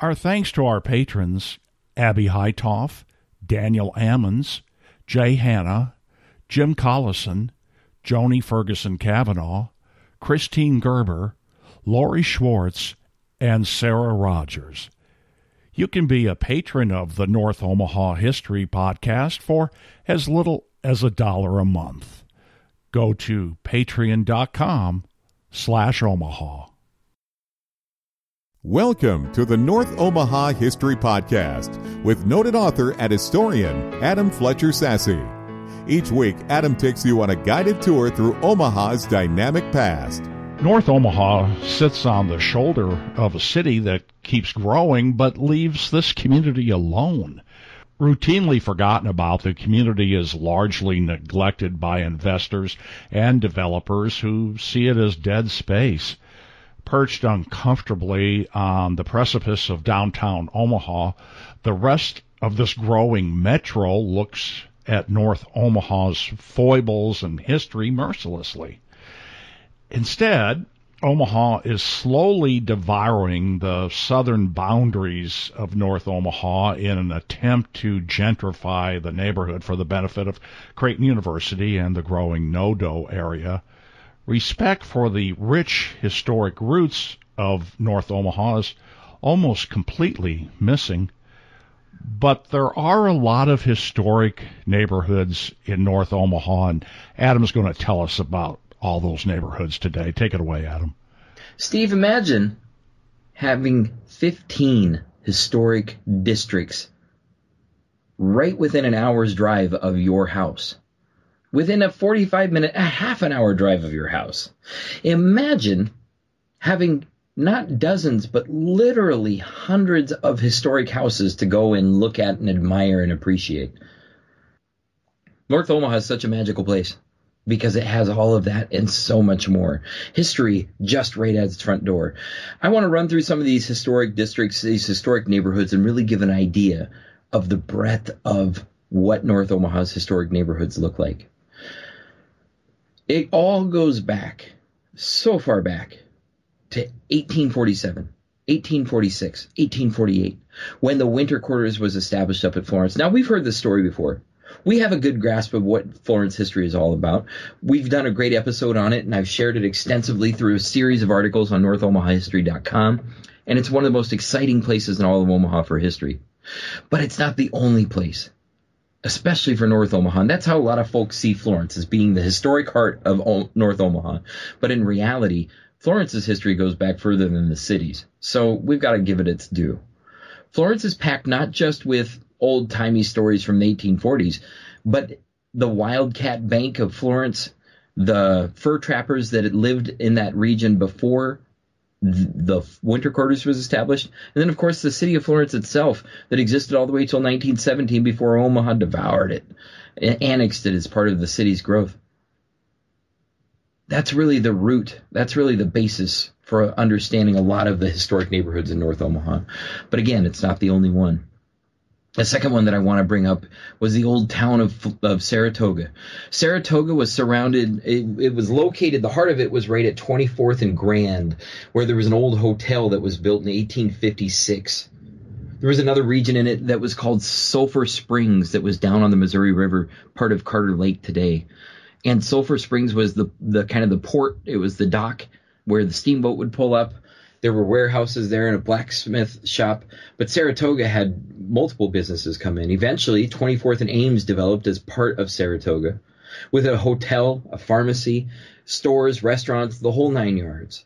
Our thanks to our patrons Abby Hightoff, Daniel Ammons, Jay Hanna, Jim Collison, Joni Ferguson Cavanaugh, Christine Gerber, Lori Schwartz, and Sarah Rogers. You can be a patron of the North Omaha History Podcast for as little as a dollar a month. Go to patreon.com slash Omaha. Welcome to the North Omaha History Podcast with noted author and historian Adam Fletcher Sasse. Each week, Adam takes you on a guided tour through Omaha's dynamic past. North Omaha sits on the shoulder of a city that keeps growing but leaves this community alone. Routinely forgotten about, the community is largely neglected by investors and developers who see it as dead space. Perched uncomfortably on the precipice of downtown Omaha, the rest of this growing metro looks at North Omaha's foibles and history mercilessly. Instead, Omaha is slowly devouring the southern boundaries of North Omaha in an attempt to gentrify the neighborhood for the benefit of Creighton University and the growing NoDo area. Respect for the rich historic roots of North Omaha is almost completely missing. But there are a lot of historic neighborhoods in North Omaha, and Adam's going to tell us about all those neighborhoods today. Take it away, Adam. Steve, imagine having 15 historic districts right within an hour's drive of your house. Within a 45 minute, a half an hour drive of your house. Imagine having not dozens, but literally hundreds of historic houses to go and look at and admire and appreciate. North Omaha is such a magical place because it has all of that and so much more. History just right at its front door. I want to run through some of these historic districts, these historic neighborhoods, and really give an idea of the breadth of what North Omaha's historic neighborhoods look like. It all goes back so far back to 1847. 1846, 1848, when the winter quarters was established up at Florence. Now we've heard this story before we have a good grasp of what Florence history is all about. We've done a great episode on it, and I've shared it extensively through a series of articles on NorthOmahaHistory.com. And it's one of the most exciting places in all of Omaha for history. But it's not the only place, especially for North Omaha. And that's how a lot of folks see Florence as being the historic heart of o- North Omaha. But in reality, Florence's history goes back further than the cities. So we've got to give it its due. Florence is packed not just with old timey stories from the 1840s, but the Wildcat Bank of Florence, the fur trappers that had lived in that region before the winter quarters was established, and then of course the city of Florence itself that existed all the way until 1917 before Omaha devoured it, annexed it as part of the city's growth. That's really the root. That's really the basis for understanding a lot of the historic neighborhoods in North Omaha. But again, it's not the only one. The second one that I want to bring up was the old town of, of Saratoga. Saratoga was surrounded, it, it, was located, the heart of it was right at 24th and Grand, where there was an old hotel that was built in 1856. There was another region in it that was called Sulphur Springs that was down on the Missouri River, part of Carter Lake today. And Sulphur Springs was the, the kind of the port, it was the dock where the steamboat would pull up there were warehouses there and a blacksmith shop, but Saratoga had multiple businesses come in. Eventually, 24th and Ames developed as part of Saratoga with a hotel, a pharmacy, stores, restaurants, the whole nine yards.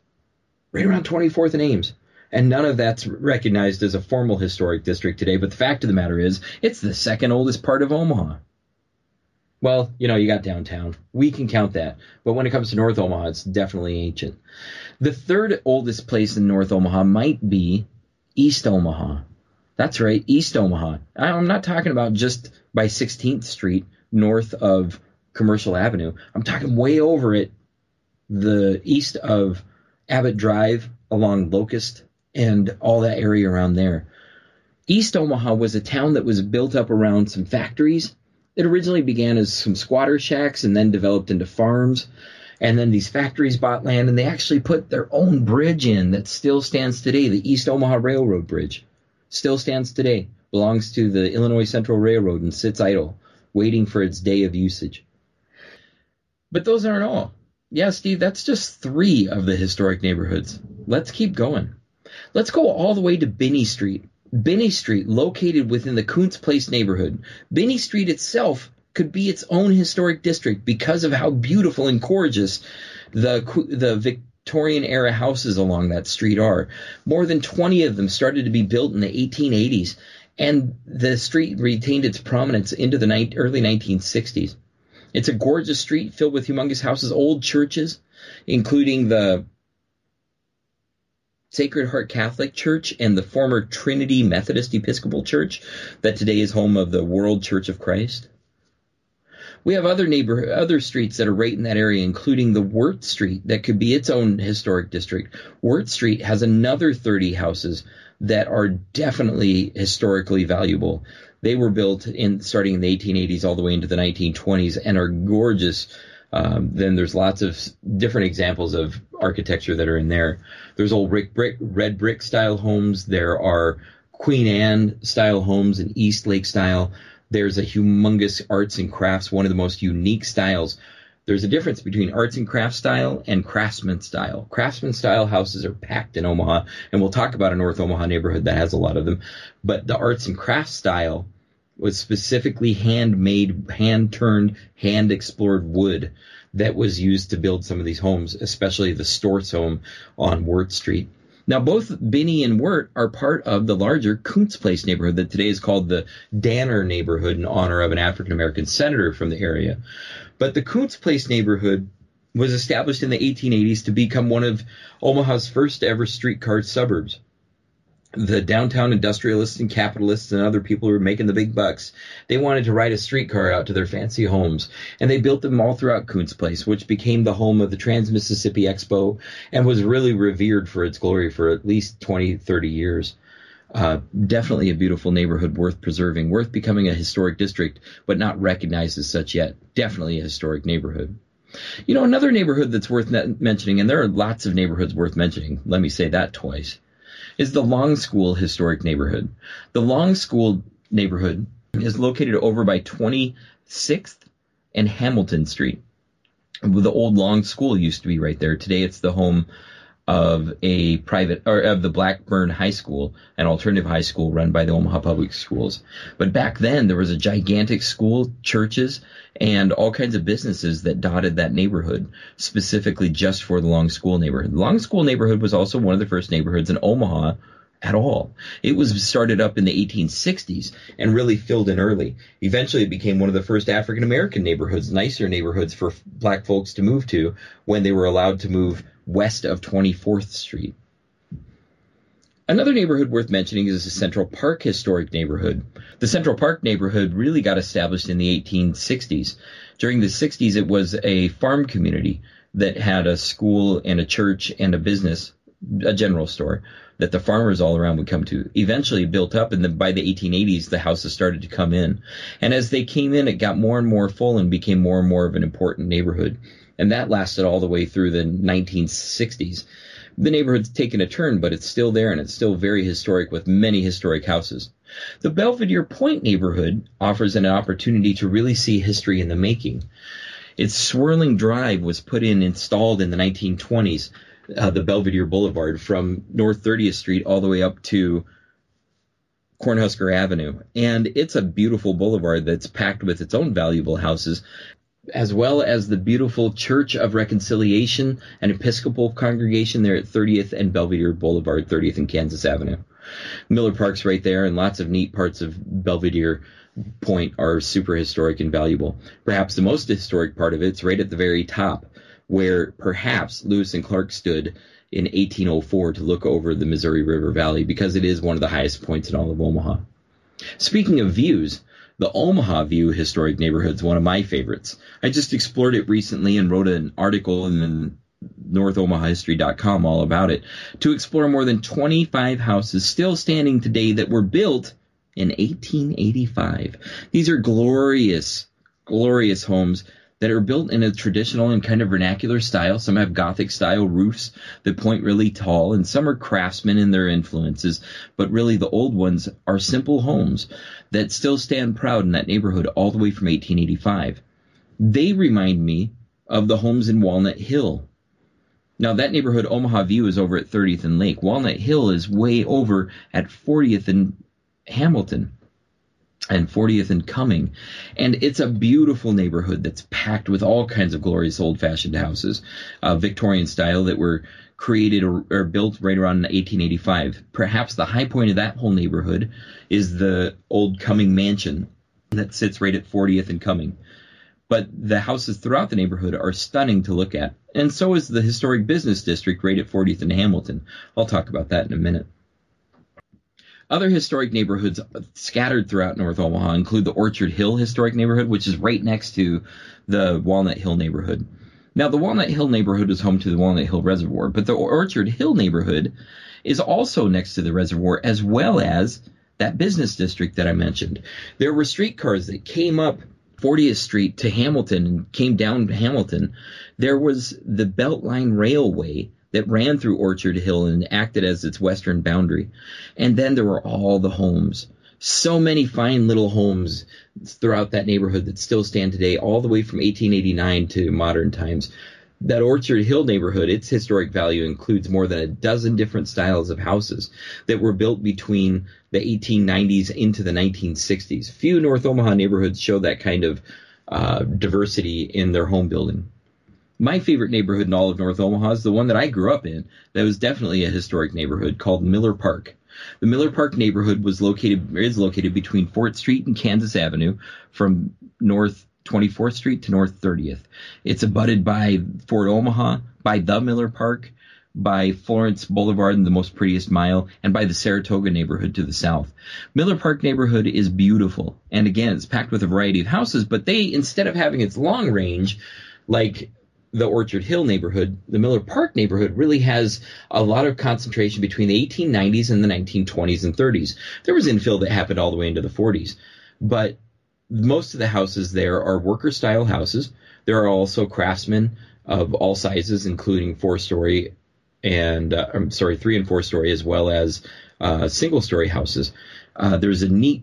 Right around 24th and Ames. And none of that's recognized as a formal historic district today, but the fact of the matter is, it's the second oldest part of Omaha. Well, you know, you got downtown. We can count that. But when it comes to North Omaha, it's definitely ancient. The third oldest place in North Omaha might be East Omaha. That's right, East Omaha. I'm not talking about just by 16th Street north of Commercial Avenue. I'm talking way over it, the east of Abbott Drive along Locust and all that area around there. East Omaha was a town that was built up around some factories. It originally began as some squatter shacks and then developed into farms. And then these factories bought land and they actually put their own bridge in that still stands today, the East Omaha Railroad Bridge. still stands today, belongs to the Illinois Central Railroad and sits idle, waiting for its day of usage. But those aren't all. Yeah, Steve, that's just three of the historic neighborhoods. Let's keep going. Let's go all the way to Binney Street. Binney Street, located within the Kountze Place neighborhood. Binney Street itself could be its own historic district because of how beautiful and gorgeous the the Victorian era houses along that street are. More than 20 of them started to be built in the 1880s, and the street retained its prominence into the ni- early 1960s. It's a gorgeous street filled with humongous houses, old churches, including the Sacred Heart Catholic Church and the former Trinity Methodist Episcopal Church that today is home of the World Church of Christ. We have other neighbor other streets that are right in that area, including the Wirt Street that could be its own historic district. Wirt Street has another 30 houses that are definitely historically valuable. They were built in starting in the 1880s all the way into the 1920s and are gorgeous um, then there's lots of different examples of architecture that are in there. There's old brick, brick, red brick style homes. There are Queen Anne style homes and Eastlake style. There's a humongous arts and crafts, one of the most unique styles. There's a difference between arts and crafts style and craftsman style. Craftsman style houses are packed in Omaha, and we'll talk about a North Omaha neighborhood that has a lot of them. But the arts and crafts style was specifically handmade, hand turned, hand explored wood that was used to build some of these homes, especially the Storz home on Wirt Street. Now, both Binney and Wirt are part of the larger Kountze Place neighborhood that today is called the Danner neighborhood in honor of an African American senator from the area. But the Kountze Place neighborhood was established in the 1880s to become one of Omaha's first ever streetcar suburbs the downtown industrialists and capitalists and other people who were making the big bucks, they wanted to ride a streetcar out to their fancy homes. And they built them all throughout Kountze Place, which became the home of the Trans Mississippi Expo and was really revered for its glory for at least 20, 30 years. Uh, definitely a beautiful neighborhood worth preserving, worth becoming a historic district, but not recognized as such yet. Definitely a historic neighborhood. You know, another neighborhood that's worth mentioning, and there are lots of neighborhoods worth mentioning. Let me say that twice is the Long School Historic Neighborhood. The Long School neighborhood is located over by 26th and Hamilton Street. The old Long School used to be right there. Today it's the home of a private or of the Blackburn High School, an alternative high school run by the Omaha Public Schools. But back then there was a gigantic school, churches, and all kinds of businesses that dotted that neighborhood, specifically just for the Long School neighborhood. The Long School neighborhood was also one of the first neighborhoods in Omaha at all. It was started up in the 1860s and really filled in early. Eventually, it became one of the first African American neighborhoods, nicer neighborhoods for black folks to move to when they were allowed to move west of 24th Street. Another neighborhood worth mentioning is the Central Park historic neighborhood. The Central Park neighborhood really got established in the 1860s. During the 60s, it was a farm community that had a school and a church and a business, a general store that the farmers all around would come to. Eventually built up, and then by the 1880s, the houses started to come in. And as they came in, it got more and more full and became more and more of an important neighborhood and that lasted all the way through the 1960s. The neighborhood's taken a turn, but it's still there and it's still very historic with many historic houses. The Belvedere Point neighborhood offers an opportunity to really see history in the making. Its swirling drive was put in, installed in the 1920s, uh, the Belvedere Boulevard from North 30th Street all the way up to Cornhusker Avenue. And it's a beautiful boulevard that's packed with its own valuable houses, as well as the beautiful Church of Reconciliation and Episcopal congregation there at 30th and Belvedere Boulevard, 30th and Kansas Avenue. Miller Park's right there, and lots of neat parts of Belvedere Point are super historic and valuable. Perhaps the most historic part of it's right at the very top, where perhaps Lewis and Clark stood in 1804 to look over the Missouri River Valley because it is one of the highest points in all of Omaha. Speaking of views, the Omaha View Historic Neighborhood is one of my favorites. I just explored it recently and wrote an article in NorthOmahaHistory.com all about it to explore more than 25 houses still standing today that were built in 1885. These are glorious, glorious homes that are built in a traditional and kind of vernacular style. Some have Gothic style roofs that point really tall, and some are craftsmen in their influences. But really, the old ones are simple homes that still stand proud in that neighborhood all the way from 1885. They remind me of the homes in Walnut Hill. Now, that neighborhood, Omaha View, is over at 30th and Lake. Walnut Hill is way over at 40th and Hamilton and 40th and Cuming. And it's a beautiful neighborhood that's packed with all kinds of glorious old fashioned houses, uh, Victorian style that were created or, or, built right around 1885. Perhaps the high point of that whole neighborhood is the old Cuming mansion that sits right at 40th and Cuming. But the houses throughout the neighborhood are stunning to look at. And so is the historic business district right at 40th and Hamilton. I'll talk about that in a minute. Other historic neighborhoods scattered throughout North Omaha include the Orchard Hill Historic Neighborhood, which is right next to the Walnut Hill neighborhood. Now, the Walnut Hill neighborhood is home to the Walnut Hill Reservoir, but the Orchard Hill neighborhood is also next to the reservoir as well as that business district that I mentioned. There were streetcars that came up 40th Street to Hamilton and came down to Hamilton. There was the Beltline Railway that ran through Orchard Hill and acted as its western boundary. And then there were all the homes. So many fine little homes throughout that neighborhood that still stand today, all the way from 1889 to modern times. That Orchard Hill neighborhood, its historic value includes more than a dozen different styles of houses that were built between the 1890s into the 1960s. Few North Omaha neighborhoods show that kind of uh, diversity in their home building my favorite neighborhood in all of North Omaha is the one that I grew up in. That was definitely a historic neighborhood called Miller Park. The Miller Park neighborhood was located is located between Fort Street and Kansas Avenue, from North 24th Street to North 30th. It's abutted by Fort Omaha, by the Miller Park, by Florence Boulevard and the most prettiest mile, and by the Saratoga neighborhood to the south. Miller Park neighborhood is beautiful, and again, it's packed with a variety of houses, but they, instead of having its long range, like the Orchard Hill neighborhood, the Miller Park neighborhood really has a lot of concentration between the 1890s and the 1920s and 30s. There was infill that happened all the way into the 40s, but most of the houses there are worker style houses. There are also craftsmen of all sizes, including four story and uh, I'm sorry, three and four story, as well as uh, single story houses. Uh, there's a neat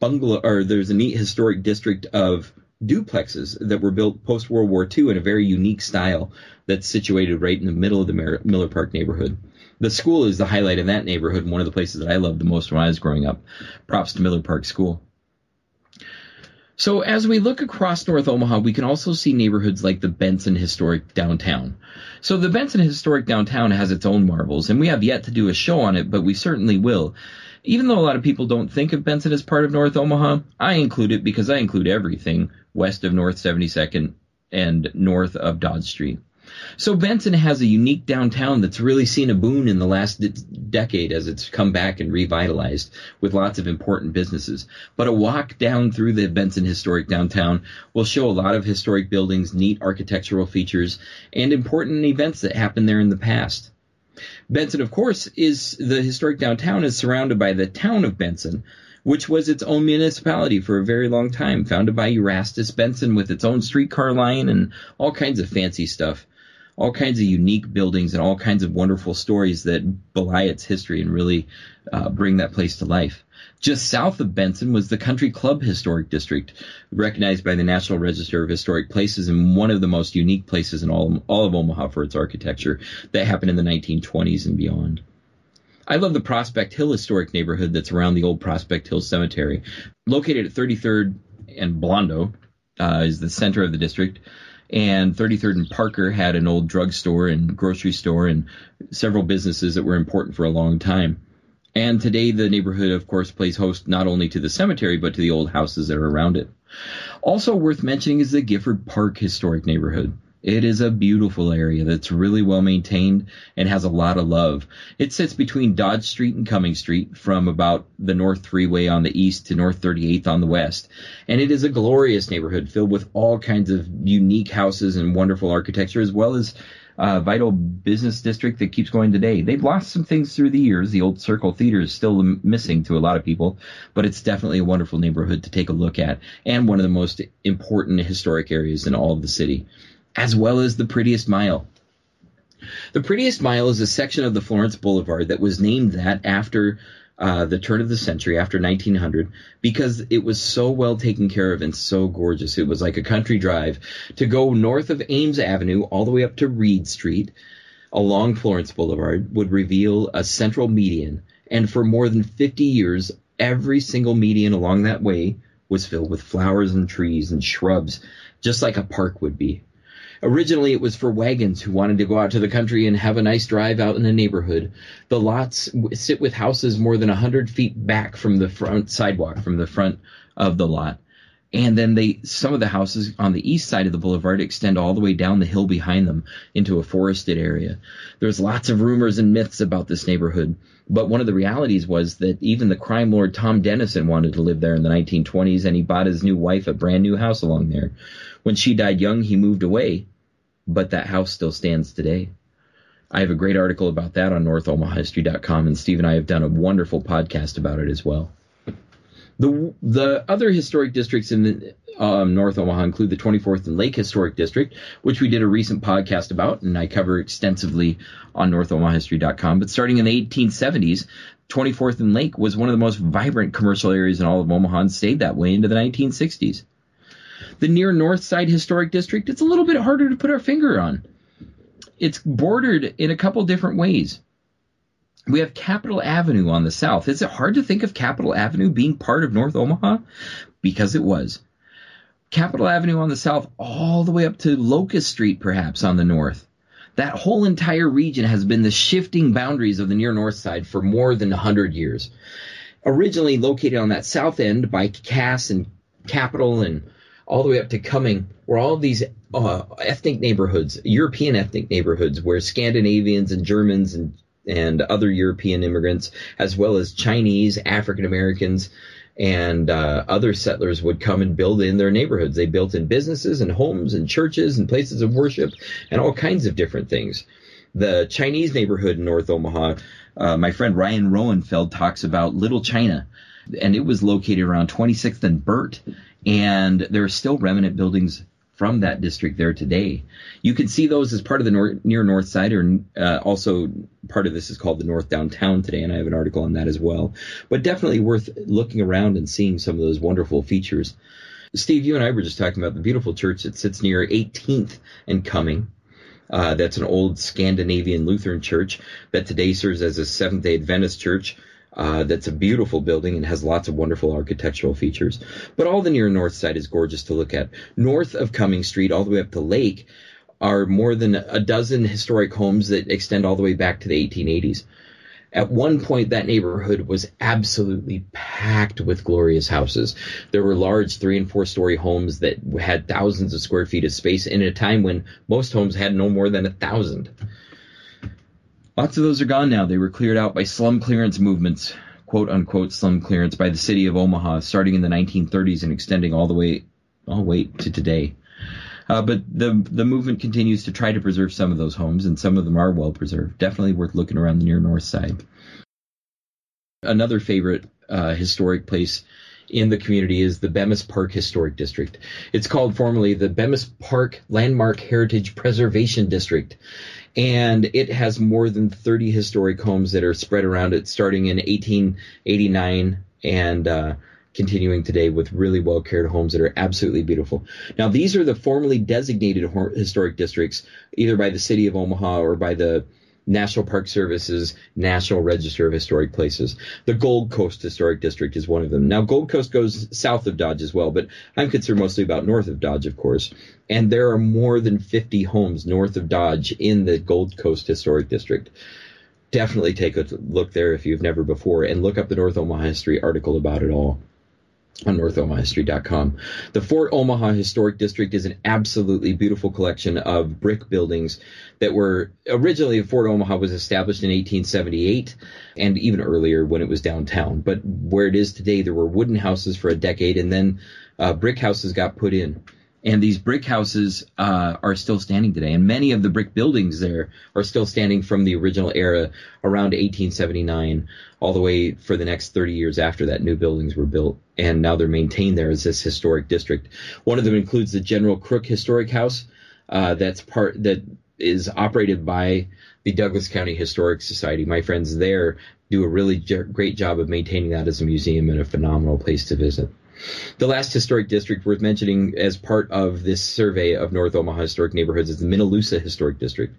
bungalow, or there's a neat historic district of duplexes that were built post World War II in a very unique style that's situated right in the middle of the Miller Park neighborhood. The school is the highlight of that neighborhood and one of the places that I loved the most when I was growing up. Props to Miller Park School. So as we look across North Omaha, we can also see neighborhoods like the Benson Historic Downtown. So the Benson Historic Downtown has its own marvels, and we have yet to do a show on it, but we certainly will even though a lot of people don't think of Benson as part of North Omaha, I include it because I include everything west of North 72nd and north of Dodge Street. So Benson has a unique downtown that's really seen a boon in the last decade as it's come back and revitalized with lots of important businesses. But a walk down through the Benson historic downtown will show a lot of historic buildings, neat architectural features, and important events that happened there in the past. Benson, of course, is the historic downtown is surrounded by the town of Benson, which was its own municipality for a very long time, founded by Erastus Benson with its own streetcar line and all kinds of fancy stuff, all kinds of unique buildings and all kinds of wonderful stories that belie its history and really uh, bring that place to life. Just south of Benson was the Country Club Historic District, recognized by the National Register of Historic Places and one of the most unique places in all, all of Omaha for its architecture that happened in the 1920s and beyond. I love the Prospect Hill historic neighborhood that's around the old Prospect Hill Cemetery. Located at 33rd and Blondo uh, is the center of the district. And 33rd and Parker had an old drugstore and grocery store and several businesses that were important for a long time. And today, the neighborhood, of course, plays host not only to the cemetery, but to the old houses that are around it. Also worth mentioning is the Gifford Park historic neighborhood. It is a beautiful area that's really well maintained and has a lot of love. It sits between Dodge Street and Cuming Street from about the North Freeway on the east to North 38th on the west. And it is a glorious neighborhood filled with all kinds of unique houses and wonderful architecture as well as uh, vital business district that keeps going today. They've lost some things through the years. The old Circle Theater is still missing to a lot of people, but it's definitely a wonderful neighborhood to take a look at and one of the most important historic areas in all of the city, as well as the prettiest mile. The prettiest mile is a section of the Florence Boulevard that was named that after uh, the turn of the century, after 1900, because it was so well taken care of and so gorgeous. It was like a country drive to go north of Ames Avenue all the way up to Reed Street along Florence Boulevard would reveal a central median. And for more than 50 years, every single median along that way was filled with flowers and trees and shrubs, just like a park would be. Originally, it was for wagons who wanted to go out to the country and have a nice drive out in the neighborhood. The lots sit with houses more than 100 feet back from the front sidewalk, from the front of the lot. And then they, some of the houses on the east side of the boulevard extend all the way down the hill behind them into a forested area. There's lots of rumors and myths about this neighborhood. But one of the realities was that even the crime lord Tom Dennison wanted to live there in the 1920s, and he bought his new wife a brand new house along there. When she died young, he moved away, but that house still stands today. I have a great article about that on NorthOmahaHistory.com, and Steve and I have done a wonderful podcast about it as well. The the other historic districts in um, North Omaha include the 24th and Lake Historic District, which we did a recent podcast about, and I cover extensively on NorthOmahaHistory.com. But starting in the 1870s, 24th and Lake was one of the most vibrant commercial areas in all of Omaha and stayed that way into the 1960s. The near north side historic district, it's a little bit harder to put our finger on. It's bordered in a couple different ways. We have Capitol Avenue on the south. Is it hard to think of Capitol Avenue being part of North Omaha? Because it was. Capitol Avenue on the south, all the way up to Locust Street, perhaps on the north. That whole entire region has been the shifting boundaries of the near north side for more than 100 years. Originally located on that south end by Cass and Capitol and all the way up to Cuming, where all these uh, ethnic neighborhoods, European ethnic neighborhoods, where Scandinavians and Germans and and other European immigrants, as well as Chinese, African Americans, and uh, other settlers would come and build in their neighborhoods. They built in businesses and homes and churches and places of worship and all kinds of different things. The Chinese neighborhood in North Omaha, uh, my friend Ryan Roenfeld talks about Little China, and it was located around 26th and Burt and there are still remnant buildings from that district there today. You can see those as part of the north, near north side, or uh, also part of this is called the North Downtown today, and I have an article on that as well. But definitely worth looking around and seeing some of those wonderful features. Steve, you and I were just talking about the beautiful church that sits near 18th and Cuming. Uh, that's an old Scandinavian Lutheran church that today serves as a Seventh Day Adventist church uh, that's a beautiful building and has lots of wonderful architectural features. But all the near north side is gorgeous to look at. North of Cuming Street, all the way up to Lake, are more than a dozen historic homes that extend all the way back to the 1880s. At one point, that neighborhood was absolutely packed with glorious houses. There were large three and four story homes that had thousands of square feet of space in a time when most homes had no more than a thousand. Lots of those are gone now. They were cleared out by slum clearance movements, quote unquote slum clearance by the city of Omaha, starting in the 1930s and extending all the way, oh wait, to today. Uh, but the the movement continues to try to preserve some of those homes, and some of them are well preserved. Definitely worth looking around the near north side. Another favorite uh, historic place in the community is the Bemis Park Historic District. It's called formerly the Bemis Park Landmark Heritage Preservation District and it has more than 30 historic homes that are spread around it, starting in 1889 and uh, continuing today with really well cared homes that are absolutely beautiful. Now, these are the formally designated historic districts, either by the city of Omaha or by the National Park Service's National Register of Historic Places. The Gold Coast Historic District is one of them. Now, Gold Coast goes south of Dodge as well, but I'm concerned mostly about north of Dodge, of course. And there are more than 50 homes north of Dodge in the Gold Coast Historic District. Definitely take a look there if you've never before and look up the North Omaha History article about it all on NorthOmahaHistory.com. The Fort Omaha Historic District is an absolutely beautiful collection of brick buildings that were originally Fort Omaha was established in 1878 and even earlier when it was downtown. But where it is today, there were wooden houses for a decade and then uh, brick houses got put in. And these brick houses uh, are still standing today, and many of the brick buildings there are still standing from the original era around 1879, all the way for the next 30 years after that. New buildings were built, and now they're maintained there as this historic district. One of them includes the General Crook Historic House, uh, that's part that is operated by the Douglas County Historic Society. My friends there do a really great job of maintaining that as a museum and a phenomenal place to visit. The last historic district worth mentioning as part of this survey of North Omaha historic neighborhoods is the Minne Lusa Historic District.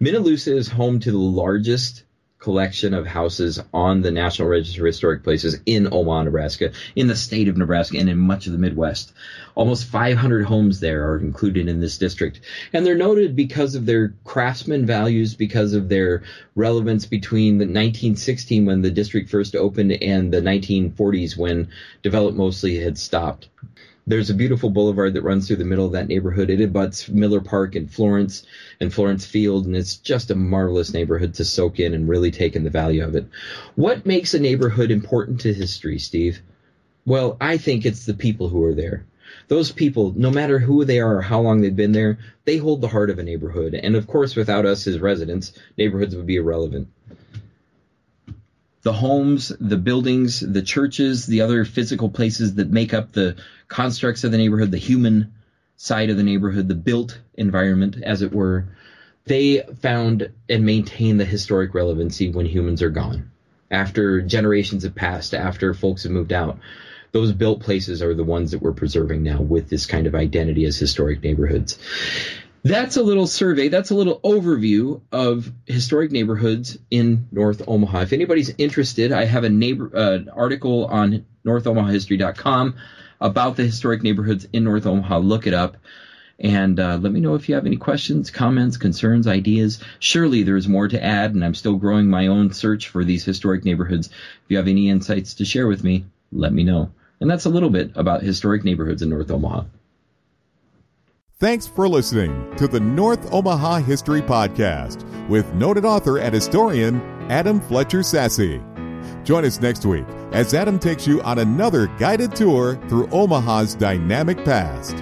Minne Lusa is home to the largest collection of houses on the National Register of Historic Places in Omaha, Nebraska, in the state of Nebraska, and in much of the Midwest. Almost 500 homes there are included in this district. And they're noted because of their craftsman values, because of their relevance between the 1916 when the district first opened and the 1940s when development mostly had stopped. There's a beautiful boulevard that runs through the middle of that neighborhood. It abuts Miller Park and Florence and Florence Field, and it's just a marvelous neighborhood to soak in and really take in the value of it. What makes a neighborhood important to history, Steve? Well, I think it's the people who are there. Those people, no matter who they are or how long they've been there, they hold the heart of a neighborhood. And of course, without us as residents, neighborhoods would be irrelevant the homes, the buildings, the churches, the other physical places that make up the constructs of the neighborhood, the human side of the neighborhood, the built environment, as it were, they found and maintain the historic relevancy when humans are gone. After generations have passed, after folks have moved out, those built places are the ones that we're preserving now with this kind of identity as historic neighborhoods that's a little survey. That's a little overview of historic neighborhoods in North Omaha. If anybody's interested, I have a neighbor uh, article on NorthOmahaHistory.com about the historic neighborhoods in North Omaha. Look it up. And uh, let me know if you have any questions, comments, concerns, ideas. Surely there's more to add, and I'm still growing my own search for these historic neighborhoods. If you have any insights to share with me, let me know. And that's a little bit about historic neighborhoods in North Omaha. Thanks for listening to the North Omaha History Podcast with noted author and historian Adam Fletcher Sasse. Join us next week as Adam takes you on another guided tour through Omaha's dynamic past.